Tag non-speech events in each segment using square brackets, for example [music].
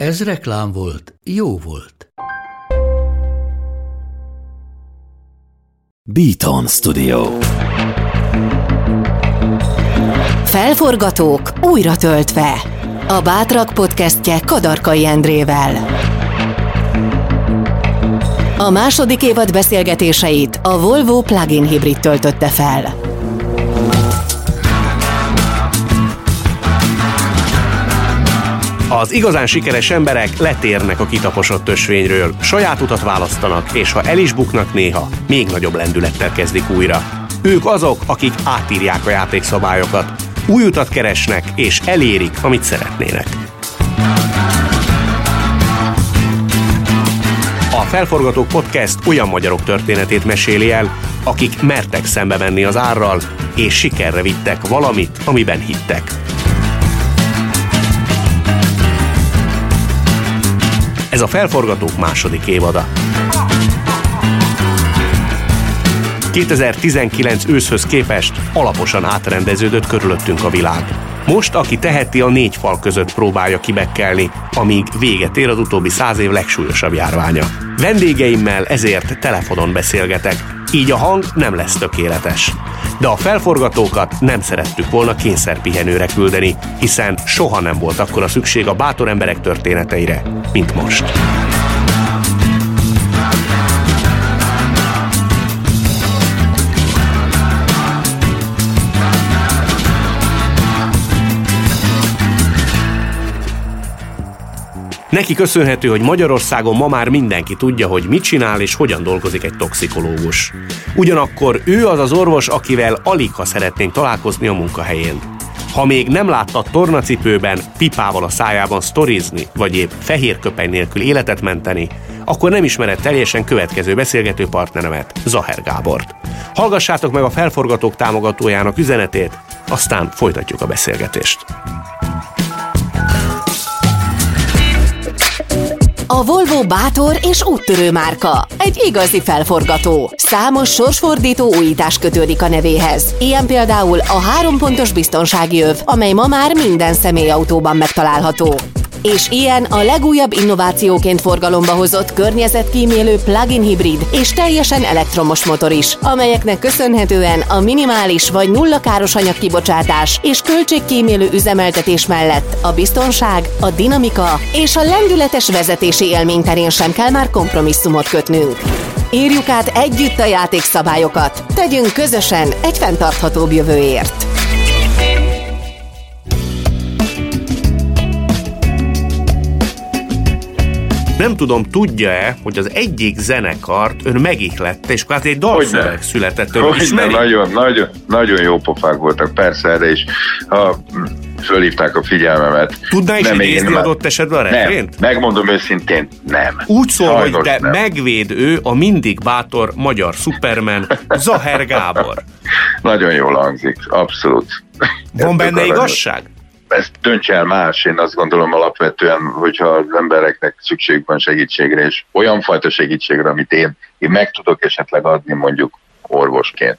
Ez reklám volt, jó volt. Beaton Studio. Felforgatók újra töltve. A Bátrak podcastje Kadarkai Endrével. A második évad beszélgetéseit a Volvo plug-in hibrid töltötte fel. Az igazán sikeres emberek letérnek a kitaposott ösvényről, saját utat választanak, és ha el is buknak néha, még nagyobb lendülettel kezdik újra. Ők azok, akik átírják a játékszabályokat, új utat keresnek, és elérik, amit szeretnének. A Felforgatók Podcast olyan magyarok történetét meséli el, akik mertek szembe menni az árral, és sikerre vittek valamit, amiben hittek. Ez a Felforgatók második évada. 2019 őszhöz képest alaposan átrendeződött körülöttünk a világ. Most, aki teheti, a négy fal között próbálja kibekkelni, amíg véget ér az utóbbi száz év legsúlyosabb járványa. Vendégeimmel ezért telefonon beszélgetek, így a hang nem lesz tökéletes. De a felforgatókat nem szerettük volna kényszerpihenőre küldeni, hiszen soha nem volt akkora szükség a bátor emberek történeteire, mint most. Neki köszönhető, hogy Magyarországon ma már mindenki tudja, hogy mit csinál és hogyan dolgozik egy toxikológus. Ugyanakkor ő az az orvos, akivel alig ha szeretnénk találkozni a munkahelyén. Ha még nem látta tornacipőben, pipával a szájában sztorizni, vagy épp fehér köpeny nélkül életet menteni, akkor nem ismered teljesen következő beszélgető partneremet, Zaher Gábort. Hallgassátok meg a felforgatók támogatójának üzenetét, aztán folytatjuk a beszélgetést. A Volvo bátor és úttörő márka. Egy igazi felforgató. Számos sorsfordító újítás kötődik a nevéhez. Ilyen például a három pontos biztonsági öv, amely ma már minden személyautóban megtalálható és ilyen a legújabb innovációként forgalomba hozott környezetkímélő plug-in hibrid és teljesen elektromos motor is, amelyeknek köszönhetően a minimális vagy nulla káros anyagkibocsátás és költségkímélő üzemeltetés mellett a biztonság, a dinamika és a lendületes vezetési élmény terén sem kell már kompromisszumot kötnünk. Írjuk át együtt a játékszabályokat, tegyünk közösen egy fenntarthatóbb jövőért. Nem tudom, tudja-e, hogy az egyik zenekart ön megihlette, és kvázi egy dalszöveg született. Ön ismeri? Nagyon, nagyon, nagyon jó pofák voltak, persze erre is. Ha fölhívták a figyelmemet. Tudná is nem idézni adott esetben a refrént? Nem, megmondom őszintén, nem. Úgy szól, Sajnos hogy de nem. megvéd ő a mindig bátor magyar szupermen, Zaher Gábor. [laughs] Nagyon jól hangzik, abszolút. Van benne igazság? Ezt döntse el más, én azt gondolom alapvetően, hogyha az embereknek szükség van segítségre, és olyan fajta segítségre, amit én, én meg tudok esetleg adni mondjuk orvosként,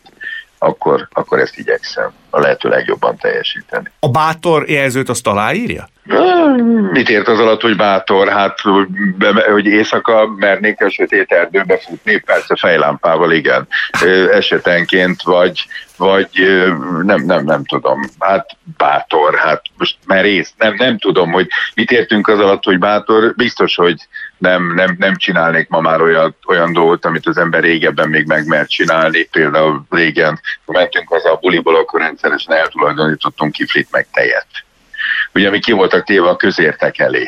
akkor, akkor ezt igyekszem a lehető legjobban teljesíteni. A bátor jelzőt azt aláírja? Mit ért az alatt, hogy bátor? Hát, hogy éjszaka mernék a sötét erdőbe futni? Persze fejlámpával, igen. Esetenként, vagy, vagy nem, nem, nem tudom. Hát bátor, hát most merész. Nem, nem tudom, hogy mit értünk az alatt, hogy bátor. Biztos, hogy nem, nem, nem csinálnék ma már olyan, olyan dolgot, amit az ember régebben még megmert csinálni. Például régen, mentünk haza a buliból, akkor rendszeresen eltulajdonítottunk kiflit meg tejet ugye mi ki voltak téve a közértek elé.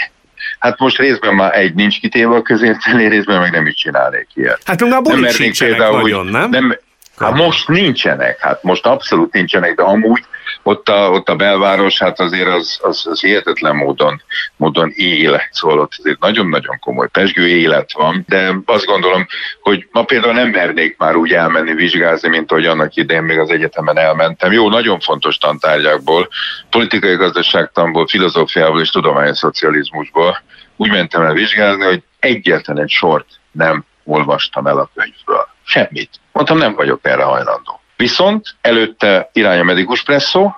Hát most részben már egy nincs kitéve a közért elé, részben meg nem is csinálnék ilyet. Hát már nem sincsenek például, nagyon, nem? nem Hát most nincsenek, hát most abszolút nincsenek, de amúgy ott a, ott a belváros, hát azért az, az, az hihetetlen módon, módon él, szóval ott azért nagyon-nagyon komoly pesgő élet van, de azt gondolom, hogy ma például nem mernék már úgy elmenni vizsgázni, mint ahogy annak idején még az egyetemen elmentem. Jó, nagyon fontos tantárgyakból, politikai gazdaságtanból, filozófiából és tudományos szocializmusból úgy mentem el vizsgázni, hogy egyetlen egy sort nem olvastam el a könyvről. Semmit. Mondtam, nem vagyok erre hajlandó. Viszont előtte irány a medikus presszó,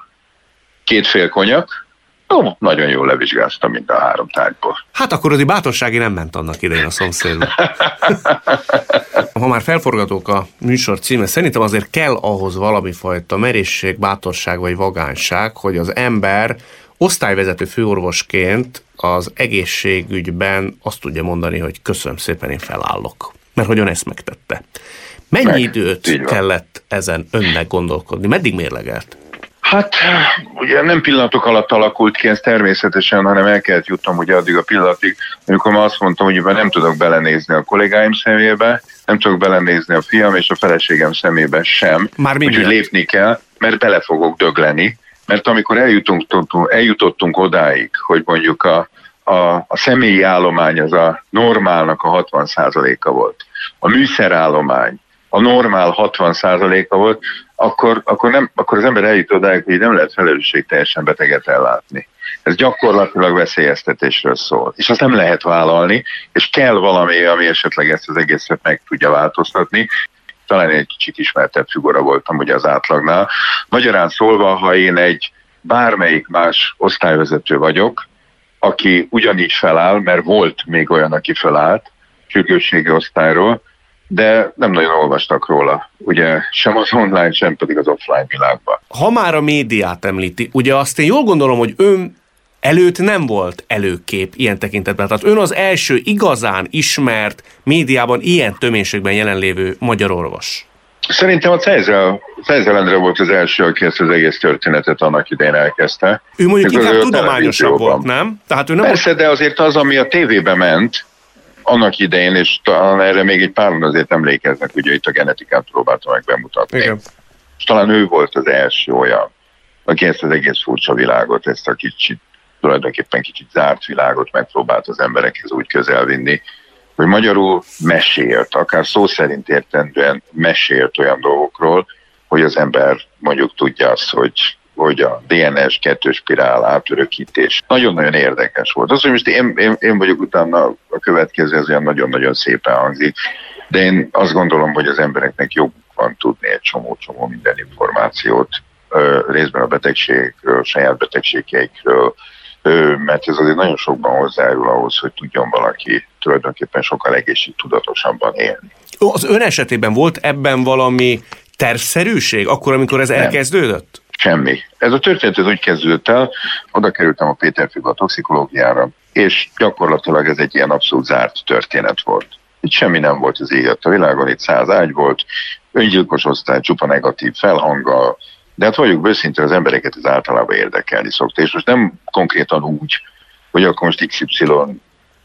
két fél konyak, Ó, nagyon jól levizsgáztam mind a három tárgyból. Hát akkor az bátorsági nem ment annak idején a szomszédba. [laughs] ha már felforgatók a műsor címe, szerintem azért kell ahhoz valami fajta merészség, bátorság vagy vagánság, hogy az ember osztályvezető főorvosként az egészségügyben azt tudja mondani, hogy köszönöm szépen, én felállok. Mert hogyan ezt megtette. Mennyi Meg, időt kellett ezen önnek gondolkodni? Meddig mérlegelt? Hát ugye nem pillanatok alatt alakult ki ez természetesen, hanem el kellett jutnom ugye addig a pillanatig, amikor már azt mondtam, hogy nem tudok belenézni a kollégáim szemébe, nem tudok belenézni a fiam és a feleségem szemébe sem. Már Úgyhogy lépni kell, mert bele fogok dögleni. Mert amikor eljutunk, eljutottunk odáig, hogy mondjuk a, a, a személyi állomány az a normálnak a 60%-a volt, a műszerállomány a normál 60%-a volt, akkor, akkor, nem, akkor az ember eljut odáig, hogy nem lehet felelősség teljesen beteget ellátni. Ez gyakorlatilag veszélyeztetésről szól. És azt nem lehet vállalni, és kell valami, ami esetleg ezt az egészet meg tudja változtatni. Talán egy kicsit ismertebb figura voltam ugye az átlagnál. Magyarán szólva, ha én egy bármelyik más osztályvezető vagyok, aki ugyanígy feláll, mert volt még olyan, aki felállt, sürgősségi osztályról, de nem nagyon olvastak róla, ugye sem az online, sem pedig az offline világban. Ha már a médiát említi, ugye azt én jól gondolom, hogy ön előtt nem volt előkép ilyen tekintetben. Tehát ön az első igazán ismert médiában ilyen töménységben jelenlévő magyar orvos. Szerintem a Cejzel, Cejzel volt az első, aki ezt az egész történetet annak idején elkezdte. Ő mondjuk inkább tudományosabb volt, nem? Tehát ő nem Persze, volt... de azért az, ami a tévébe ment, annak idején, és talán erre még egy páran azért emlékeznek, ugye itt a genetikát próbálta meg bemutatni. Igen. És talán ő volt az első olyan, aki ezt az egész furcsa világot, ezt a kicsit, tulajdonképpen kicsit zárt világot megpróbált az emberekhez úgy közelvinni, hogy magyarul mesélt, akár szó szerint értendően mesélt olyan dolgokról, hogy az ember mondjuk tudja azt, hogy hogy a DNS kettős spirál átörökítés nagyon-nagyon érdekes volt. Az, hogy most én, én, én vagyok utána a következő, ez olyan nagyon-nagyon szépen hangzik, de én azt gondolom, hogy az embereknek jobb van tudni egy csomó-csomó minden információt, részben a betegségről, saját betegségeikről, mert ez azért nagyon sokban hozzájárul ahhoz, hogy tudjon valaki tulajdonképpen sokkal egészségtudatosabban élni. Az ön esetében volt ebben valami tervszerűség, akkor, amikor ez Nem. elkezdődött? Semmi. Ez a történet ez úgy kezdődött el, oda kerültem a Péter Figa toxikológiára, és gyakorlatilag ez egy ilyen abszolút zárt történet volt. Itt semmi nem volt az éjjel a világon, itt száz ágy volt, öngyilkos osztály, csupa negatív felhanggal, de hát vagyunk őszintén, az embereket ez általában érdekelni szokta, és most nem konkrétan úgy, hogy akkor most XY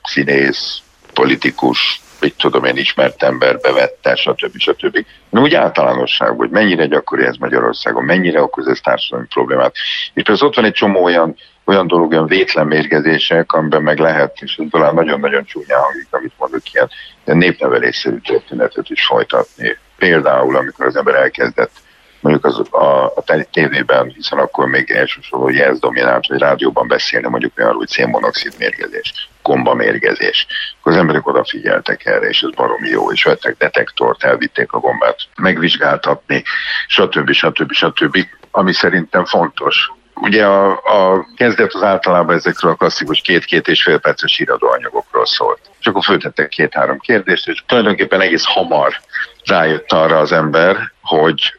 színész, politikus, mit tudom én, ismert ember bevette, stb. stb. De úgy általánosság, hogy mennyire gyakori ez Magyarországon, mennyire okoz ez társadalmi problémát. És persze ott van egy csomó olyan, olyan dolog, olyan vétlen mérgezések, amiben meg lehet, és talán nagyon-nagyon csúnya hangzik, amit mondok, ilyen népnevelésszerű történetet is folytatni. Például, amikor az ember elkezdett mondjuk az, a, a tévében, hiszen akkor még elsősorban jelz dominált, hogy rádióban beszélni mondjuk olyan, hogy szénmonoxid mérgezés, gomba mérgezés. Akkor az emberek odafigyeltek erre, és ez baromi jó, és vettek detektort, elvitték a gombát megvizsgáltatni, stb. stb. stb. Ami szerintem fontos, Ugye a, a kezdet az általában ezekről a klasszikus két-két és fél perces íradóanyagokról szólt. És akkor föltettek két-három kérdést, és tulajdonképpen egész hamar rájött arra az ember, hogy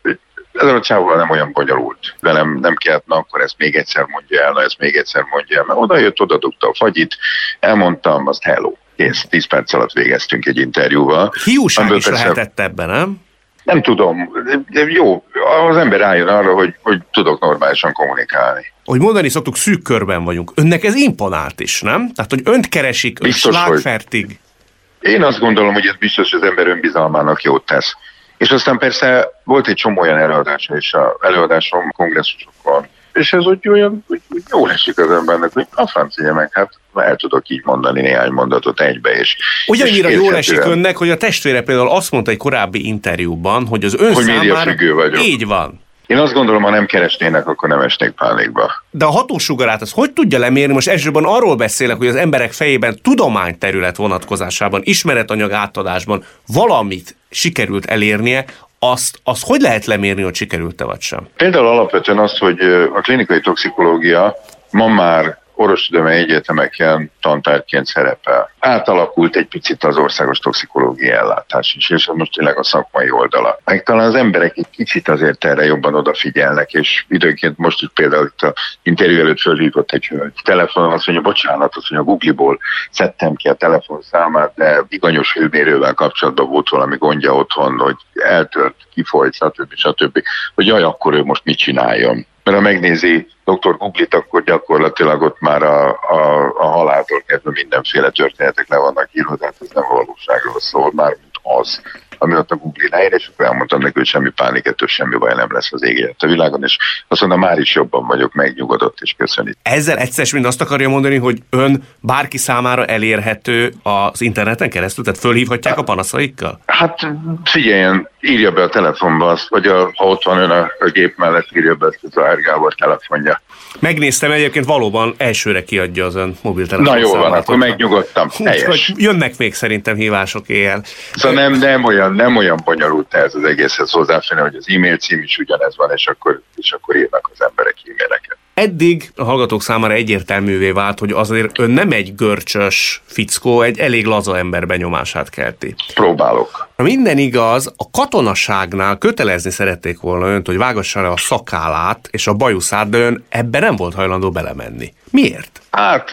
ez a csávóval nem olyan bonyolult. Velem nem kellett, na akkor ezt még egyszer mondja el, na ezt még egyszer mondja el. Mert oda jött, oda dugta a fagyit, elmondtam, azt hello. Kész, 10 perc alatt végeztünk egy interjúval. Hiúság is persze, lehetett ebben, nem? Nem tudom. De jó, az ember rájön arra, hogy, hogy tudok normálisan kommunikálni. Hogy mondani szoktuk, szűk körben vagyunk. Önnek ez imponált is, nem? Tehát, hogy önt keresik, biztos, slágfertig. Hogy... Én azt gondolom, hogy ez biztos, hogy az ember önbizalmának jót tesz. És aztán persze volt egy csomó olyan előadása, és a előadásom kongresszusokon, és ez úgy olyan, úgy, úgy jól esik az embernek, hogy a francia meg, hát el tudok így mondani néhány mondatot egybe, és Ugyannyira és jól esik önnek, hogy a testvére például azt mondta egy korábbi interjúban, hogy az ön Hogy számára... médiafüggő vagyok. Így van. Én azt gondolom, ha nem keresnének, akkor nem esnék pánikba. De a hatósugarát az hogy tudja lemérni? Most elsősorban arról beszélek, hogy az emberek fejében tudományterület vonatkozásában, ismeretanyag átadásban valamit sikerült elérnie, azt, azt hogy lehet lemérni, hogy sikerült-e vagy sem? Például alapvetően azt, hogy a klinikai toxikológia ma már orvostudományi egyetemeken tantárgyként szerepel. Átalakult egy picit az országos toxikológia ellátás is, és ez most tényleg a szakmai oldala. Meg talán az emberek egy kicsit azért erre jobban odafigyelnek, és időnként most itt például itt a interjú előtt fölhívott egy hölgy. Telefonon azt mondja, bocsánat, azt mondja, Google-ból szedtem ki a telefonszámát, de iganyos hőmérővel kapcsolatban volt valami gondja otthon, hogy eltört, kifolyt, stb. stb. Hogy jaj, akkor ő most mit csináljon mert ha megnézi dr. Google-t, akkor gyakorlatilag ott már a, a, a haláltól kezdve mindenféle történetek le vannak írva, tehát ez nem valóságról szól, már mint az, ami ott a Google leír, és akkor elmondtam neki, hogy semmi pánik, ettől semmi baj nem lesz az ég a világon, és azt mondta, már is jobban vagyok, megnyugodott, és köszöni. Ezzel egyszer mind azt akarja mondani, hogy ön bárki számára elérhető az interneten keresztül, tehát fölhívhatják a panaszaikkal? Hát figyeljen, írja be a telefonba azt, vagy a, ha ott van ön a, a gép mellett, írja be ezt az Zahár Gábor telefonja. Megnéztem egyébként valóban elsőre kiadja az ön mobiltelefon Na jó van, akkor megnyugodtam. Úgyhogy jönnek még szerintem hívások éjjel. Szóval nem, nem, olyan, nem olyan bonyolult ez az egészhez hozzáférni, hogy az e-mail cím is ugyanez van, és akkor, és akkor írnak az emberek e-maileket. Eddig a hallgatók számára egyértelművé vált, hogy azért ön nem egy görcsös fickó, egy elég laza ember benyomását kelti. Próbálok. Ha minden igaz, a katonaságnál kötelezni szerették volna önt, hogy vágassa le a szakálát és a bajuszát, de ön ebbe nem volt hajlandó belemenni. Miért? Hát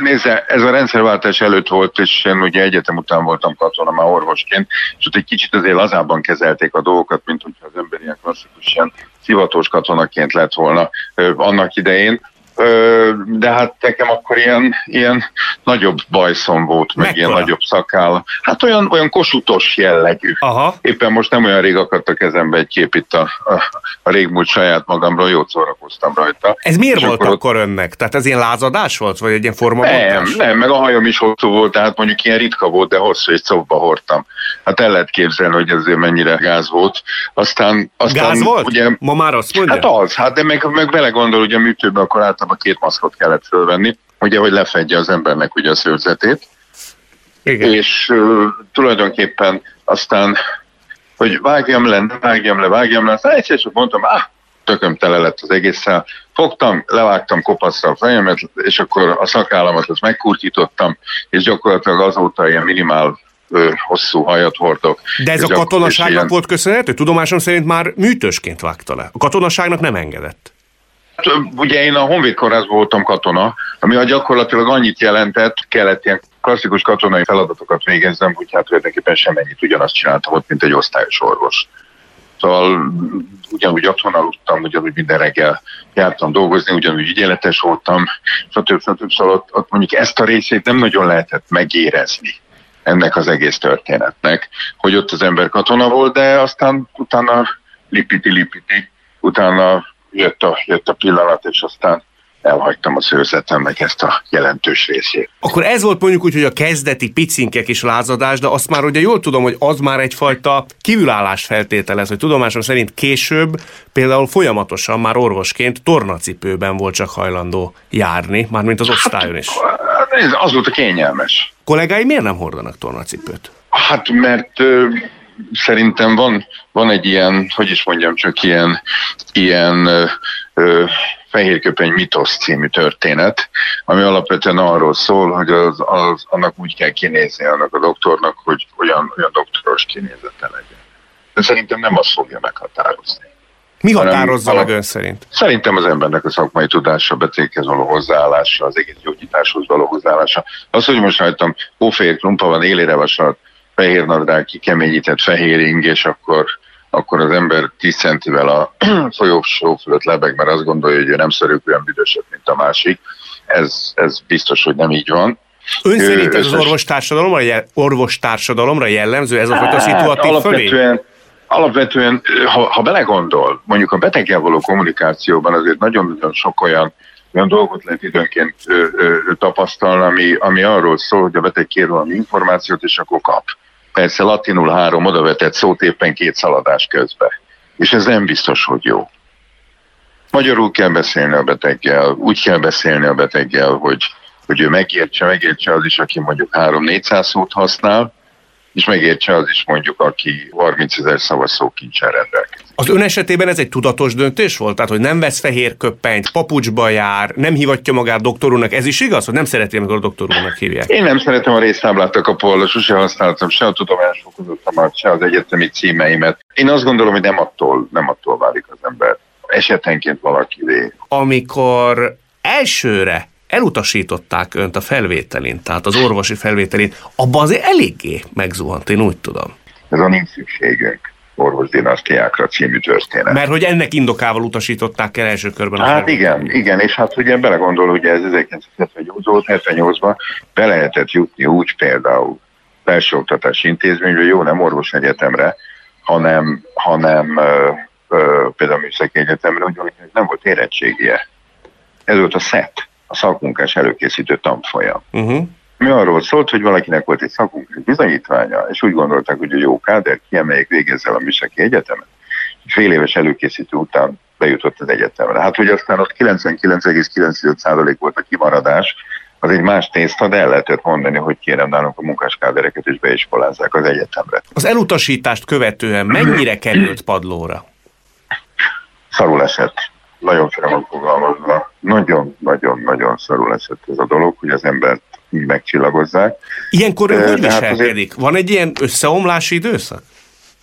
nézze, ez a rendszerváltás előtt volt, és én ugye egyetem után voltam katona már orvosként, és ott egy kicsit azért lazábban kezelték a dolgokat, mint hogyha az ember ilyen klasszikus, szivatós katonaként lett volna annak idején. De hát nekem akkor ilyen, ilyen nagyobb bajszom volt, meg Mekkora? ilyen nagyobb szakáll. Hát olyan, olyan kosutos jellegű. Aha. Éppen most nem olyan rég akadt a kezembe egy kép itt a, a, a régmúlt saját magamról, jót szórakoztam rajta. Ez miért volt akkor akkor önnek? Tehát ez ilyen lázadás volt, vagy egy ilyen nem, formabontás? nem, meg a hajam is hosszú volt, tehát mondjuk ilyen ritka volt, de hosszú, és szobba hordtam. Hát el lehet képzelni, hogy ezért mennyire gáz volt. Aztán, aztán Gáz volt? Ugye, Ma már azt mondja? hát az, hát de meg, meg belegondol, hogy a műtőben akkor általában két maszkot kellett fölvenni, ugye, hogy lefedje az embernek ugye a szőrzetét, Igen. és uh, tulajdonképpen aztán, hogy vágjam le, ne vágjam le, vágjam le, aztán egyszer csak mondtam, ah, tököm tele lett az egésszel. Fogtam, levágtam kopaszra a fejemet, és akkor a szakállamat azt megkurtítottam, és gyakorlatilag azóta ilyen minimál ö, hosszú hajat hordok. De ez a katonaságnak ilyen- volt köszönhető? Tudomásom szerint már műtősként vágta le. A katonaságnak nem engedett. Hát, Ugye én a Honvéd kórházban voltam katona, ami a gyakorlatilag annyit jelentett, kellett ilyen klasszikus katonai feladatokat végezzem, hogy hát tulajdonképpen semennyit ugyanazt csináltam ott, mint egy osztályos orvos. Szóval ugyanúgy otthon aludtam, ugyanúgy minden reggel jártam dolgozni, ugyanúgy ügyeletes voltam, stb. stb. Szóval ott, ott mondjuk ezt a részét nem nagyon lehetett megérezni ennek az egész történetnek, hogy ott az ember katona volt, de aztán utána lipiti-lipiti, utána jött a, jött a pillanat, és aztán elhagytam a szőrzetemnek ezt a jelentős részét. Akkor ez volt mondjuk úgy, hogy a kezdeti picinkek is lázadás, de azt már ugye jól tudom, hogy az már egyfajta kívülállás feltételez, hogy tudomásom szerint később például folyamatosan már orvosként tornacipőben volt csak hajlandó járni, mármint az osztályon is. Hát nézd, az volt a kényelmes. Kollégái miért nem hordanak tornacipőt? Hát mert szerintem van, van egy ilyen, hogy is mondjam, csak ilyen, ilyen ö, ö, fehérköpeny mitosz című történet, ami alapvetően arról szól, hogy az, az, annak úgy kell kinézni annak a doktornak, hogy olyan, olyan doktoros kinézete legyen. De szerintem nem azt fogja meghatározni. Mi határozza meg ön szerint? Szerintem az embernek a szakmai tudása, a beteghez való hozzáállása, az egész gyógyításhoz való hozzáállása. Az, hogy most rajtam hófehér klumpa van, élére vasalt, fehér nadrág, kikeményített fehér ing, és akkor, akkor az ember 10 centivel a [clears throat] folyósó fölött lebeg, mert azt gondolja, hogy ő nem szörök olyan büdösebb, mint a másik. Ez, ez biztos, hogy nem így van. Ön szerint ez az orvostársadalomra, jel- orvostársadalomra jellemző, ez a fajta szituatív fölé? Hát, alapvetően, alapvetően, ha, ha belegondol, mondjuk a beteggel való kommunikációban azért nagyon-nagyon sok olyan olyan dolgot lehet időnként ö, ö, tapasztalni, ami, ami arról szól, hogy a beteg kér valami információt, és akkor kap. Persze latinul három odavetett szót éppen két szaladás közben. És ez nem biztos, hogy jó. Magyarul kell beszélni a beteggel, úgy kell beszélni a beteggel, hogy, hogy ő megértse, megértse az is, aki mondjuk 3-400 szót használ, és megértse az is mondjuk, aki 30 ezer szavaszó kincsen rendelkezik. Az ön esetében ez egy tudatos döntés volt? Tehát, hogy nem vesz fehér köppenyt, papucsba jár, nem hivatja magát doktorúnak, ez is igaz, hogy nem szereti, amikor a doktorúnak hívják? Én nem szeretem a résztáblát a kapóval, sose használtam se a tudományos fokozatomat, se az egyetemi címeimet. Én azt gondolom, hogy nem attól, nem attól válik az ember. Esetenként valakivé. Amikor elsőre elutasították önt a felvételin, tehát az orvosi felvételin, abban azért eléggé megzuhant, én úgy tudom. Ez a nincs szükségünk orvosdinasztiákra című történet. Mert hogy ennek indokával utasították el első körben a Hát igen, igen, és hát ugye belegondol, hogy ez 1978-ban be lehetett jutni úgy például felsőoktatási intézménybe, jó, nem orvos egyetemre, hanem, hanem ö, ö, például műszaki egyetemre, hogy nem volt érettségie. Ez volt a SZET, a szakmunkás előkészítő tanfolyam. Uh-huh. Mi arról szólt, hogy valakinek volt egy szakmunkás bizonyítványa, és úgy gondolták, hogy a jó káder kiemeljék végezzel a műszaki egyetemet, és fél éves előkészítő után bejutott az egyetemre. Hát, hogy aztán ott 99,95% volt a kimaradás, az egy más tészta, de el lehetett mondani, hogy kérem nálunk a munkáskádereket és beiskolázzák az egyetemre. Az elutasítást követően mennyire került padlóra? Szarul esett nagyon finoman fogalmazva, nagyon-nagyon-nagyon szarul esett ez a dolog, hogy az embert így megcsillagozzák. Ilyenkor ő hogy viselkedik? Hát Van egy ilyen összeomlási időszak?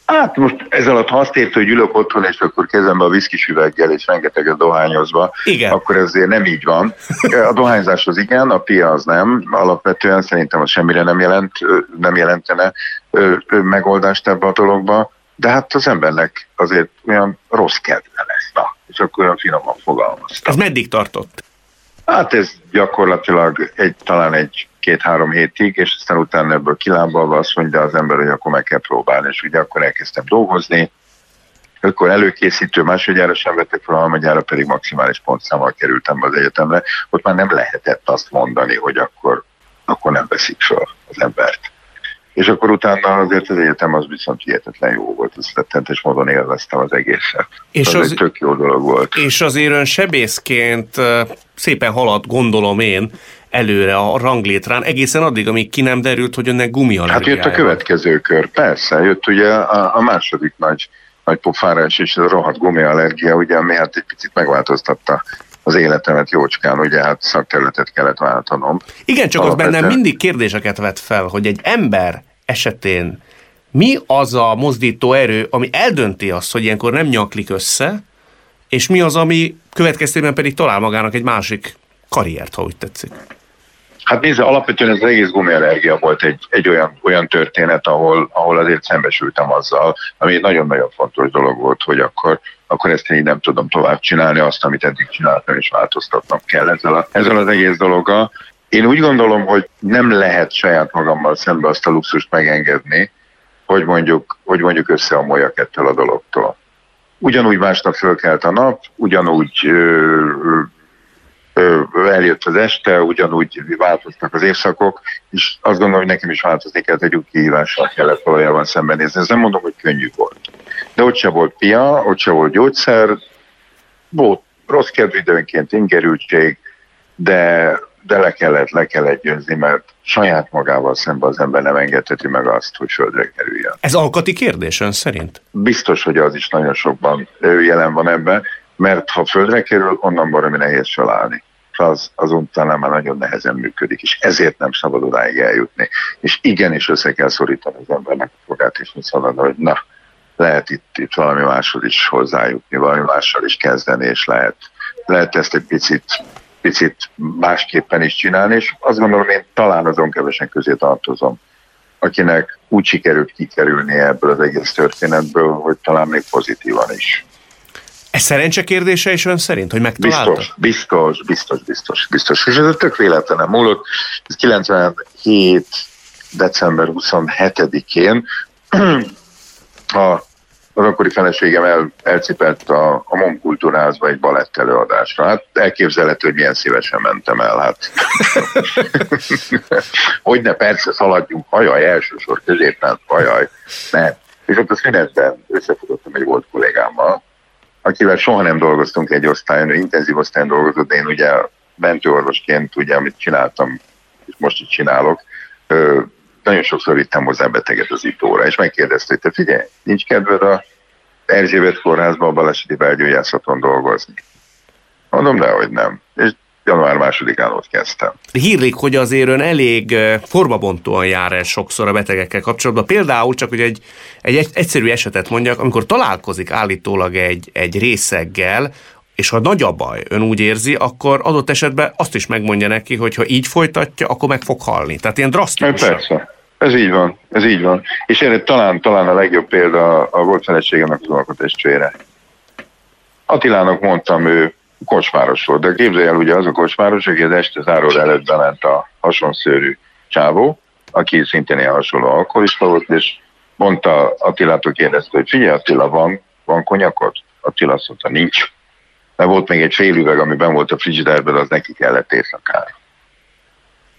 Hát most ez alatt, ha azt érte, hogy ülök otthon, és akkor kezembe a viszkis üveggel, és rengeteget dohányozva, Igen. akkor ezért nem így van. A dohányzás az igen, a pia az nem. Alapvetően szerintem az semmire nem, jelent, nem jelentene megoldást ebbe a dologba, de hát az embernek azért olyan rossz kedve lesz. Na, és akkor olyan finoman fogalmaztam. Ez meddig tartott? Hát ez gyakorlatilag egy, talán egy két-három hétig, és aztán utána ebből kilábalva azt mondja az ember, hogy akkor meg kell próbálni, és ugye akkor elkezdtem dolgozni, akkor előkészítő másodjára sem vettek fel, harmadjára pedig maximális pontszámmal kerültem az egyetemre, ott már nem lehetett azt mondani, hogy akkor, akkor nem veszik fel az embert. És akkor utána azért az egyetem az viszont hihetetlen jó volt, az rettentes módon élveztem az egészet. És az, az egy tök jó dolog volt. És azért ön sebészként szépen halad, gondolom én, előre a ranglétrán, egészen addig, amíg ki nem derült, hogy önnek Hát jött a következő kör, persze, jött ugye a, a második nagy, nagy pofárás és a rohadt gumiallergia, ugye, ami hát egy picit megváltoztatta az életemet jócskán, ugye hát szakterületet kellett váltanom. Igen, csak az bennem mindig kérdéseket vet fel, hogy egy ember esetén mi az a mozdító erő, ami eldönti azt, hogy ilyenkor nem nyaklik össze, és mi az, ami következtében pedig talál magának egy másik karriert, ha úgy tetszik. Hát nézze, alapvetően az egész gumiallergia volt egy, egy olyan, olyan történet, ahol, ahol azért szembesültem azzal, ami egy nagyon-nagyon fontos dolog volt, hogy akkor, akkor ezt én így nem tudom tovább csinálni, azt, amit eddig csináltam, és változtatnom kell ezzel, a, ezzel az egész dologgal. Én úgy gondolom, hogy nem lehet saját magammal szembe azt a luxust megengedni, hogy mondjuk, hogy mondjuk összeamoljak ettől a dologtól. Ugyanúgy másnap fölkelt a nap, ugyanúgy ö, eljött az este, ugyanúgy változtak az évszakok, és azt gondolom, hogy nekem is változni kellett, egy új kihívással kellett valójában szembenézni. Ez nem mondom, hogy könnyű volt. De ott se volt pia, ott se volt gyógyszer, volt rossz kedvű időnként ingerültség, de, de le kellett, le kellett győzni, mert saját magával szemben az ember nem engedheti meg azt, hogy földre kerüljön. Ez alkati kérdés ön szerint? Biztos, hogy az is nagyon sokban jelen van ebben, mert ha földre kerül, onnan baromi nehéz felállni. Az, az utána már nagyon nehezen működik, és ezért nem szabad odáig eljutni. És igenis össze kell szorítani az embernek a fogát, és szabad, hogy na, lehet itt, itt valami máshoz is hozzájutni, valami mással is kezdeni, és lehet, lehet ezt egy picit, picit másképpen is csinálni, és azt gondolom, én talán azon kevesen közé tartozom, akinek úgy sikerült kikerülni ebből az egész történetből, hogy talán még pozitívan is. Ez szerencse kérdése is ön szerint, hogy megtalálta? Biztos, biztos, biztos, biztos, biztos. És ez tök véletlenem múlott. Ez 97. december 27-én [clears throat] a az akkori feleségem el, elcipett a, a MOM kultúrázba egy balett előadásra. Hát elképzelhető, hogy milyen szívesen mentem el. Hát. [laughs] hogy ne, persze szaladjunk, hajaj, elsősor, középen, hajaj. Nem. És ott a szünetben összefutottam egy volt kollégámmal, akivel soha nem dolgoztunk egy osztályon, ő intenzív osztályon dolgozott, de én ugye mentőorvosként, ugye, amit csináltam, és most is csinálok, nagyon sokszor vittem hozzá beteget az itóra, és megkérdezte, hogy te figyelj, nincs kedved a Erzsébet kórházban a baleseti belgyógyászaton dolgozni? Mondom, de hogy nem. Január másodikán ott kezdtem. Hírlik, hogy azért ön elég formabontóan jár el sokszor a betegekkel kapcsolatban. Például csak, hogy egy, egy egyszerű esetet mondjak, amikor találkozik állítólag egy, egy részeggel, és ha nagy a baj, ön úgy érzi, akkor adott esetben azt is megmondja neki, hogy ha így folytatja, akkor meg fog halni. Tehát ilyen drasztikus. Persze. Ez így van, ez így van. És erre talán, talán a legjobb példa a volt feleségemnek az alkotáscsére. Attilának mondtam, ő kocsmáros volt, de képzelj el, ugye az a kocsmáros, aki az este záró előtt bement a hasonszőrű csávó, aki szintén ilyen hasonló alkoholista volt, és mondta Attilától kérdezte, hogy figyelj Attila, van, van konyakot? Attila azt mondta, nincs. Mert volt még egy fél üveg, amiben volt a frigiderben, az neki kellett éjszakára.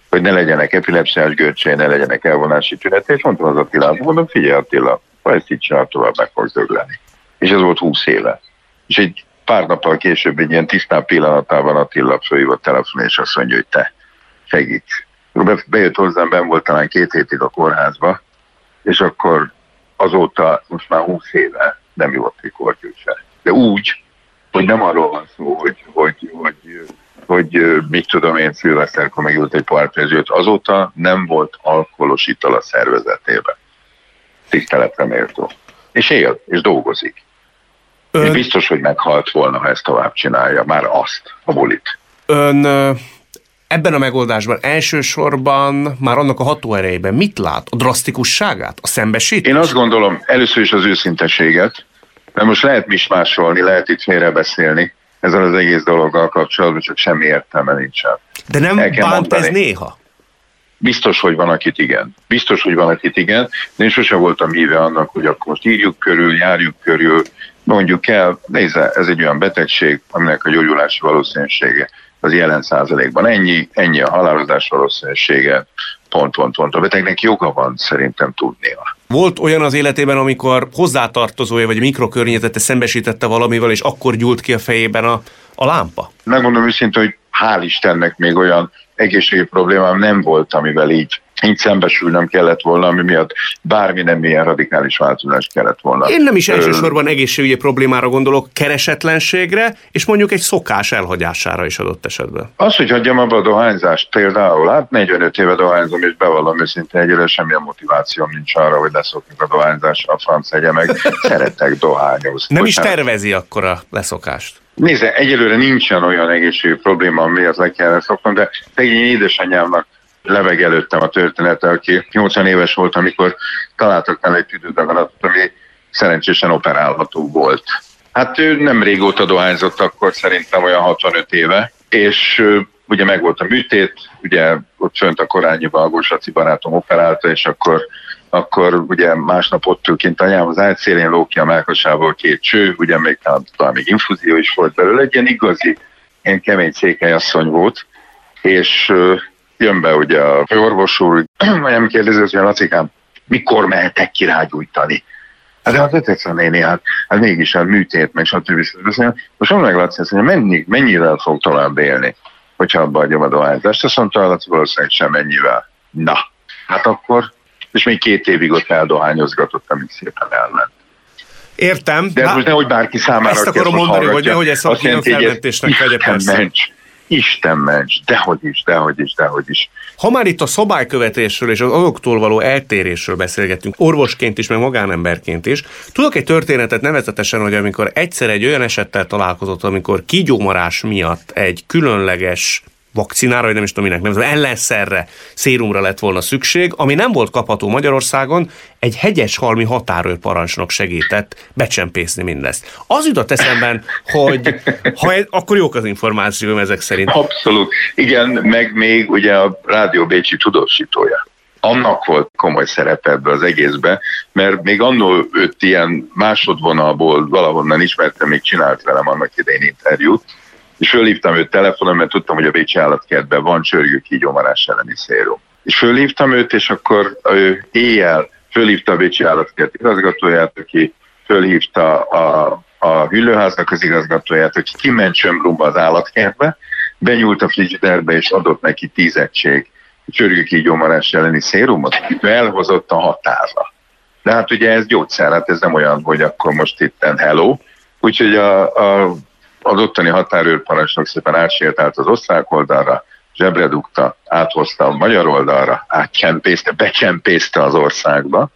Hogy ne legyenek epilepsziás görcsé, ne legyenek elvonási tünete, és mondtam az Attilának, mondom, figyelj Attila, ha ezt így csinál, tovább meg fogsz dögleni. És ez volt húsz éve. És egy pár nappal később egy ilyen tisztán pillanatában Attila fölhívott telefon, és azt mondja, hogy te segíts. Bejött hozzám, ben volt talán két hétig a kórházba, és akkor azóta most már húsz éve nem jó egy kortyűse. De úgy, hogy nem arról van szó, hogy, hogy, hogy, hogy, hogy mit tudom én, szilveszterkor megült egy pár azóta nem volt alkoholos ital a szervezetében. Tiszteletre méltó. És él, és dolgozik. Ön... Én biztos, hogy meghalt volna, ha ezt tovább csinálja, már azt, a bulit. Ön ebben a megoldásban elsősorban már annak a hatóerejében mit lát? A drasztikusságát? A szembesítést? Én azt gondolom, először is az őszinteséget, mert most lehet mismásolni, lehet itt félrebeszélni ezzel az egész dologgal kapcsolatban, csak semmi értelme nincsen. De nem bánt mondani. ez néha? Biztos, hogy van, akit igen. Biztos, hogy van, akit igen, de én sosem voltam híve annak, hogy akkor most írjuk körül, járjuk körül, mondjuk el, nézze, ez egy olyan betegség, aminek a gyógyulási valószínűsége az jelen százalékban ennyi, ennyi a halálozás valószínűsége, pont, pont, pont. A betegnek joga van szerintem tudnia. Volt olyan az életében, amikor hozzátartozója vagy mikrokörnyezete szembesítette valamivel, és akkor gyúlt ki a fejében a, a lámpa? Megmondom őszintén, hogy hál' Istennek még olyan egészségi problémám nem volt, amivel így így szembesülnem kellett volna, ami miatt bármi nem milyen radikális változás kellett volna. Én nem is elsősorban egészségügyi problémára gondolok, keresetlenségre, és mondjuk egy szokás elhagyására is adott esetben. Az, hogy hagyjam abba a dohányzást például, hát 45 éve dohányzom, és bevallom őszintén egyre semmilyen motivációm nincs arra, hogy leszokjuk a dohányzásra, a franc egye meg. [laughs] Szeretek dohányozni. Nem is tervezi akkor a leszokást? Nézze, egyelőre nincsen olyan egészségügyi probléma, amiért le kellene szoknom, de szegény édesanyámnak leveg előttem a története, aki 80 éves volt, amikor találtak el egy tüdődaganatot, ami szerencsésen operálható volt. Hát ő nem régóta dohányzott akkor, szerintem olyan 65 éve, és ugye meg volt a műtét, ugye ott fönt a korányiban a Gósaci barátom operálta, és akkor akkor ugye másnap ott ül kint anyám az ágyszélén ló ki a melkasából két cső, ugye még talán még infúzió is volt belőle, egy ilyen igazi, ilyen kemény székelyasszony volt, és jön be ugye a orvos úr, [clears throat] nem kérdezi, hogy Lacikám, mikor mehetek kirágyújtani? Hát de hát tetszett néni, hát, hát mégis a hát műtét, meg stb. Most nem meglátsz, hogy mennyi, mennyire fog tovább élni, hogyha abba adjam a dohányzást. Azt mondta, hogy valószínűleg sem mennyivel. Na, hát akkor, és még két évig ott eldohányozgatott, amit szépen ellen. Értem. De ez most nehogy bárki számára Ezt akarom mondani, hogy nehogy ezt a felmentésnek vegye persze. Mencs Isten ments, dehogy is, dehogy is, dehogy is. Ha már itt a szabálykövetésről és az azoktól való eltérésről beszélgetünk, orvosként is, meg magánemberként is, tudok egy történetet nevezetesen, hogy amikor egyszer egy olyan esettel találkozott, amikor kigyómarás miatt egy különleges vakcinára, vagy nem is tudom minek nevezem, ellenszerre, szérumra lett volna szükség, ami nem volt kapható Magyarországon, egy hegyes halmi határőr parancsnok segített becsempészni mindezt. Az jutott eszemben, hogy ha ez, akkor jók az információ ezek szerint. Abszolút. Igen, meg még ugye a Rádió Bécsi tudósítója annak volt komoly szerepe ebbe az egészbe, mert még annól őt ilyen másodvonalból valahonnan ismertem, még csinált velem annak idején interjút, és fölhívtam őt telefonon, mert tudtam, hogy a Bécsi állatkertben van csörgő kígyomarás elleni szérum. És fölhívtam őt, és akkor ő éjjel fölhívta a Bécsi állatkert igazgatóját, aki fölhívta a, a hüllőháznak az igazgatóját, hogy kimentsön rumba az állatkertbe, benyúlt a frigiderbe, és adott neki tíz egység csörgőkígyomarás elleni szérumot, elhozott a határra. De hát ugye ez gyógyszer, hát ez nem olyan, hogy akkor most itt hello. Úgyhogy a, a, az ottani határőrparancsnok szépen átsétált az osztrák oldalra, zsebre dugta, áthozta a magyar oldalra, átcsempészte, becsempészte az országba,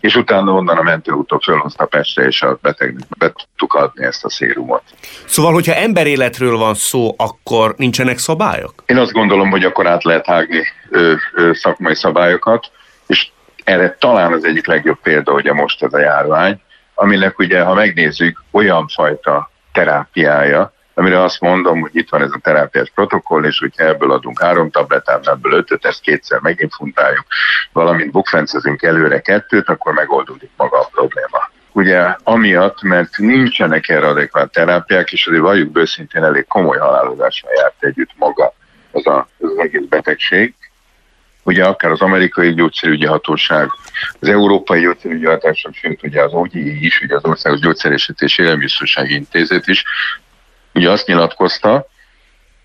és utána onnan a mentőúton fölhozta Pestre, és a betegnek be tudtuk adni ezt a szérumot. Szóval, hogyha emberéletről van szó, akkor nincsenek szabályok? Én azt gondolom, hogy akkor át lehet hágni ö, ö, szakmai szabályokat, és erre talán az egyik legjobb példa, ugye most ez a járvány, aminek ugye, ha megnézzük, olyan fajta terápiája, amire azt mondom, hogy itt van ez a terápiás protokoll, és hogyha ebből adunk három tabletát, ebből ötöt, ezt kétszer meginfuntáljuk, valamint bukfencezünk előre kettőt, akkor megoldódik maga a probléma. Ugye amiatt, mert nincsenek erre adekvát terápiák, és azért valljuk bőszintén elég komoly halálozással járt együtt maga az, a, az egész betegség, ugye akár az amerikai gyógyszerügyi hatóság, az európai gyógyszerügyi hatóság, sőt ugye az OGI is, ugye az Országos Gyógyszerésítés Élelmiszersági Intézet is ugye azt nyilatkozta,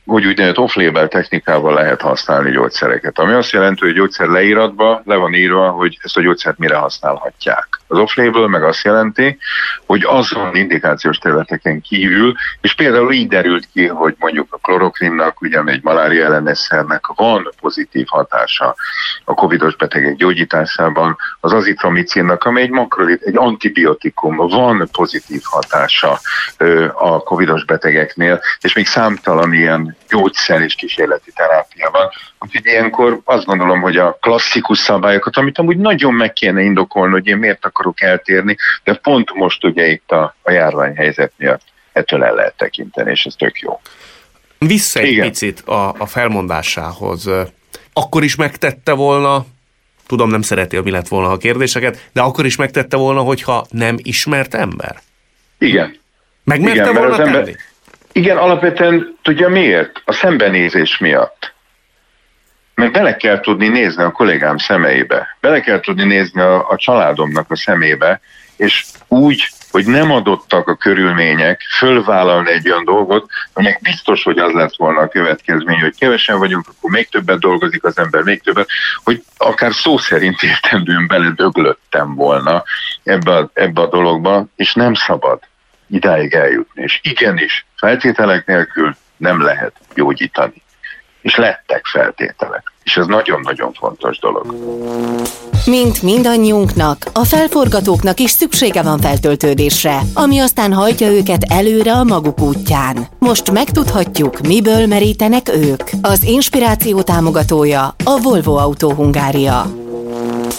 hogy úgynevezett off-label technikával lehet használni gyógyszereket. Ami azt jelenti, hogy gyógyszer leíratba le van írva, hogy ezt a gyógyszert mire használhatják. Az off-label meg azt jelenti, hogy azon indikációs területeken kívül, és például így derült ki, hogy mondjuk a klorokrinnak, ugye egy malária ellenesszernek van pozitív hatása a covidos betegek gyógyításában, az azitromicinnak, ami egy makrolit, egy antibiotikum, van pozitív hatása a covidos betegeknél, és még számtalan ilyen gyógyszer és kísérleti terápia van. Úgyhogy ilyenkor azt gondolom, hogy a klasszikus szabályokat, amit amúgy nagyon meg kéne indokolni, hogy én miért akarok eltérni, de pont most ugye itt a, a járványhelyzet miatt ettől el lehet tekinteni, és ez tök jó. Vissza egy Igen. picit a, a felmondásához. Akkor is megtette volna, tudom nem szereti, mi lett volna a kérdéseket, de akkor is megtette volna, hogyha nem ismert ember? Igen. Megmerte Igen, volna tenni? Igen, alapvetően tudja miért? A szembenézés miatt. Mert bele kell tudni nézni a kollégám szemeibe, bele kell tudni nézni a, a családomnak a szemébe, és úgy, hogy nem adottak a körülmények, fölvállalni egy olyan dolgot, aminek biztos, hogy az lett volna a következmény, hogy kevesen vagyunk, akkor még többet dolgozik az ember, még többet, hogy akár szó szerint értendően beledöglöttem volna ebbe a, ebbe a dologba, és nem szabad idáig eljutni. És igenis, feltételek nélkül nem lehet gyógyítani. És lettek feltételek. És ez nagyon-nagyon fontos dolog. Mint mindannyiunknak, a felforgatóknak is szüksége van feltöltődésre, ami aztán hajtja őket előre a maguk útján. Most megtudhatjuk, miből merítenek ők. Az inspiráció támogatója a Volvo Autó Hungária.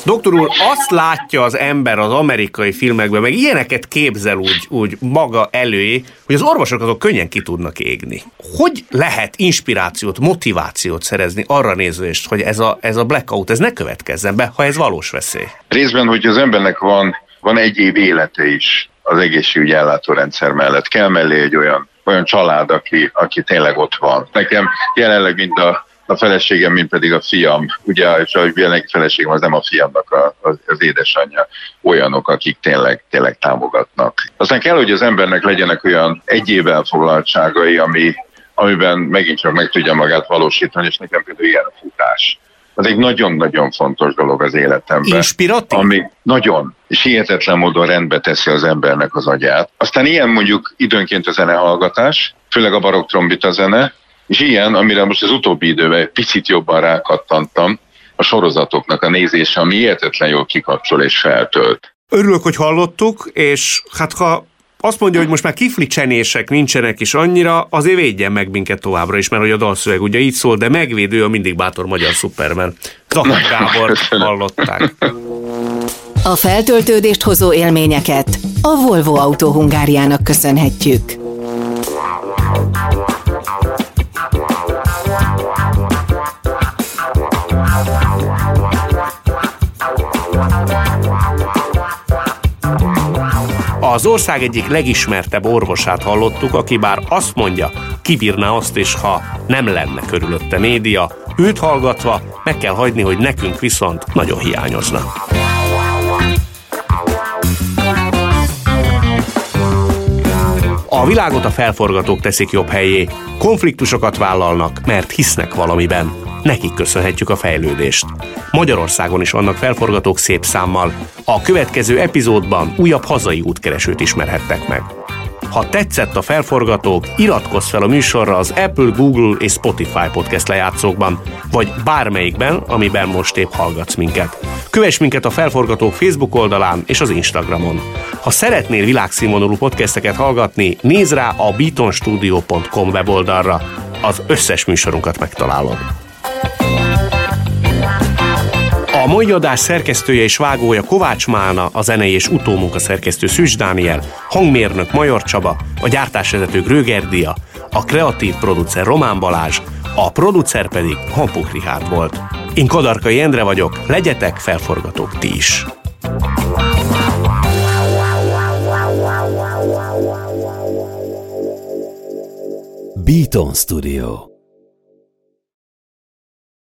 Doktor úr, azt látja az ember az amerikai filmekben, meg ilyeneket képzel úgy, úgy maga elő, hogy az orvosok azok könnyen ki tudnak égni. Hogy lehet inspirációt, motivációt szerezni arra nézést, hogy ez a, ez a blackout, ez ne következzen be, ha ez valós veszély? Részben, hogy az embernek van, van egy év élete is az egészségügyi ellátórendszer mellett. Kell mellé egy olyan, olyan család, aki, aki tényleg ott van. Nekem jelenleg mind a a feleségem, mint pedig a fiam. Ugye, és a jelenlegi feleségem az nem a fiamnak a, az, az édesanyja, olyanok, akik tényleg, tényleg támogatnak. Aztán kell, hogy az embernek legyenek olyan egyéb elfoglaltságai, ami, amiben megint csak meg tudja magát valósítani, és nekem például ilyen a futás. Az egy nagyon-nagyon fontos dolog az életemben. Inspiratív? Ami nagyon, és hihetetlen módon rendbe teszi az embernek az agyát. Aztán ilyen mondjuk időnként a zenehallgatás, főleg a barokk trombita zene, és ilyen, amire most az utóbbi időben egy picit jobban rákattantam, a sorozatoknak a nézése, ami értetlen jól kikapcsol és feltölt. Örülök, hogy hallottuk, és hát ha azt mondja, hogy most már kifli csenések nincsenek is annyira, azért védjen meg minket továbbra is, mert hogy a dalszöveg ugye így szól, de megvédő a mindig bátor magyar szupermen. Zahar Gábor hallották. A feltöltődést hozó élményeket a Volvo Autó Hungáriának köszönhetjük. Az ország egyik legismertebb orvosát hallottuk, aki bár azt mondja, kibírná azt is, ha nem lenne körülötte média, őt hallgatva meg kell hagyni, hogy nekünk viszont nagyon hiányozna. A világot a felforgatók teszik jobb helyé, konfliktusokat vállalnak, mert hisznek valamiben. Nekik köszönhetjük a fejlődést. Magyarországon is vannak felforgatók szép számmal. A következő epizódban újabb hazai útkeresőt ismerhettek meg. Ha tetszett a felforgatók, iratkozz fel a műsorra az Apple, Google és Spotify podcast lejátszókban, vagy bármelyikben, amiben most épp hallgatsz minket. Kövess minket a Felforgatók Facebook oldalán és az Instagramon. Ha szeretnél világszínvonalú podcasteket hallgatni, nézz rá a beatonstudio.com weboldalra. Az összes műsorunkat megtalálod. A mai adás szerkesztője és vágója Kovács Málna, a zenei és utómunka szerkesztő Szűcs Dániel, hangmérnök Major Csaba, a gyártásvezető Gröger a kreatív producer Román Balázs, a producer pedig Hampuk Richard volt. Én Kadarkai Endre vagyok, legyetek felforgatók ti is! Beaton Studio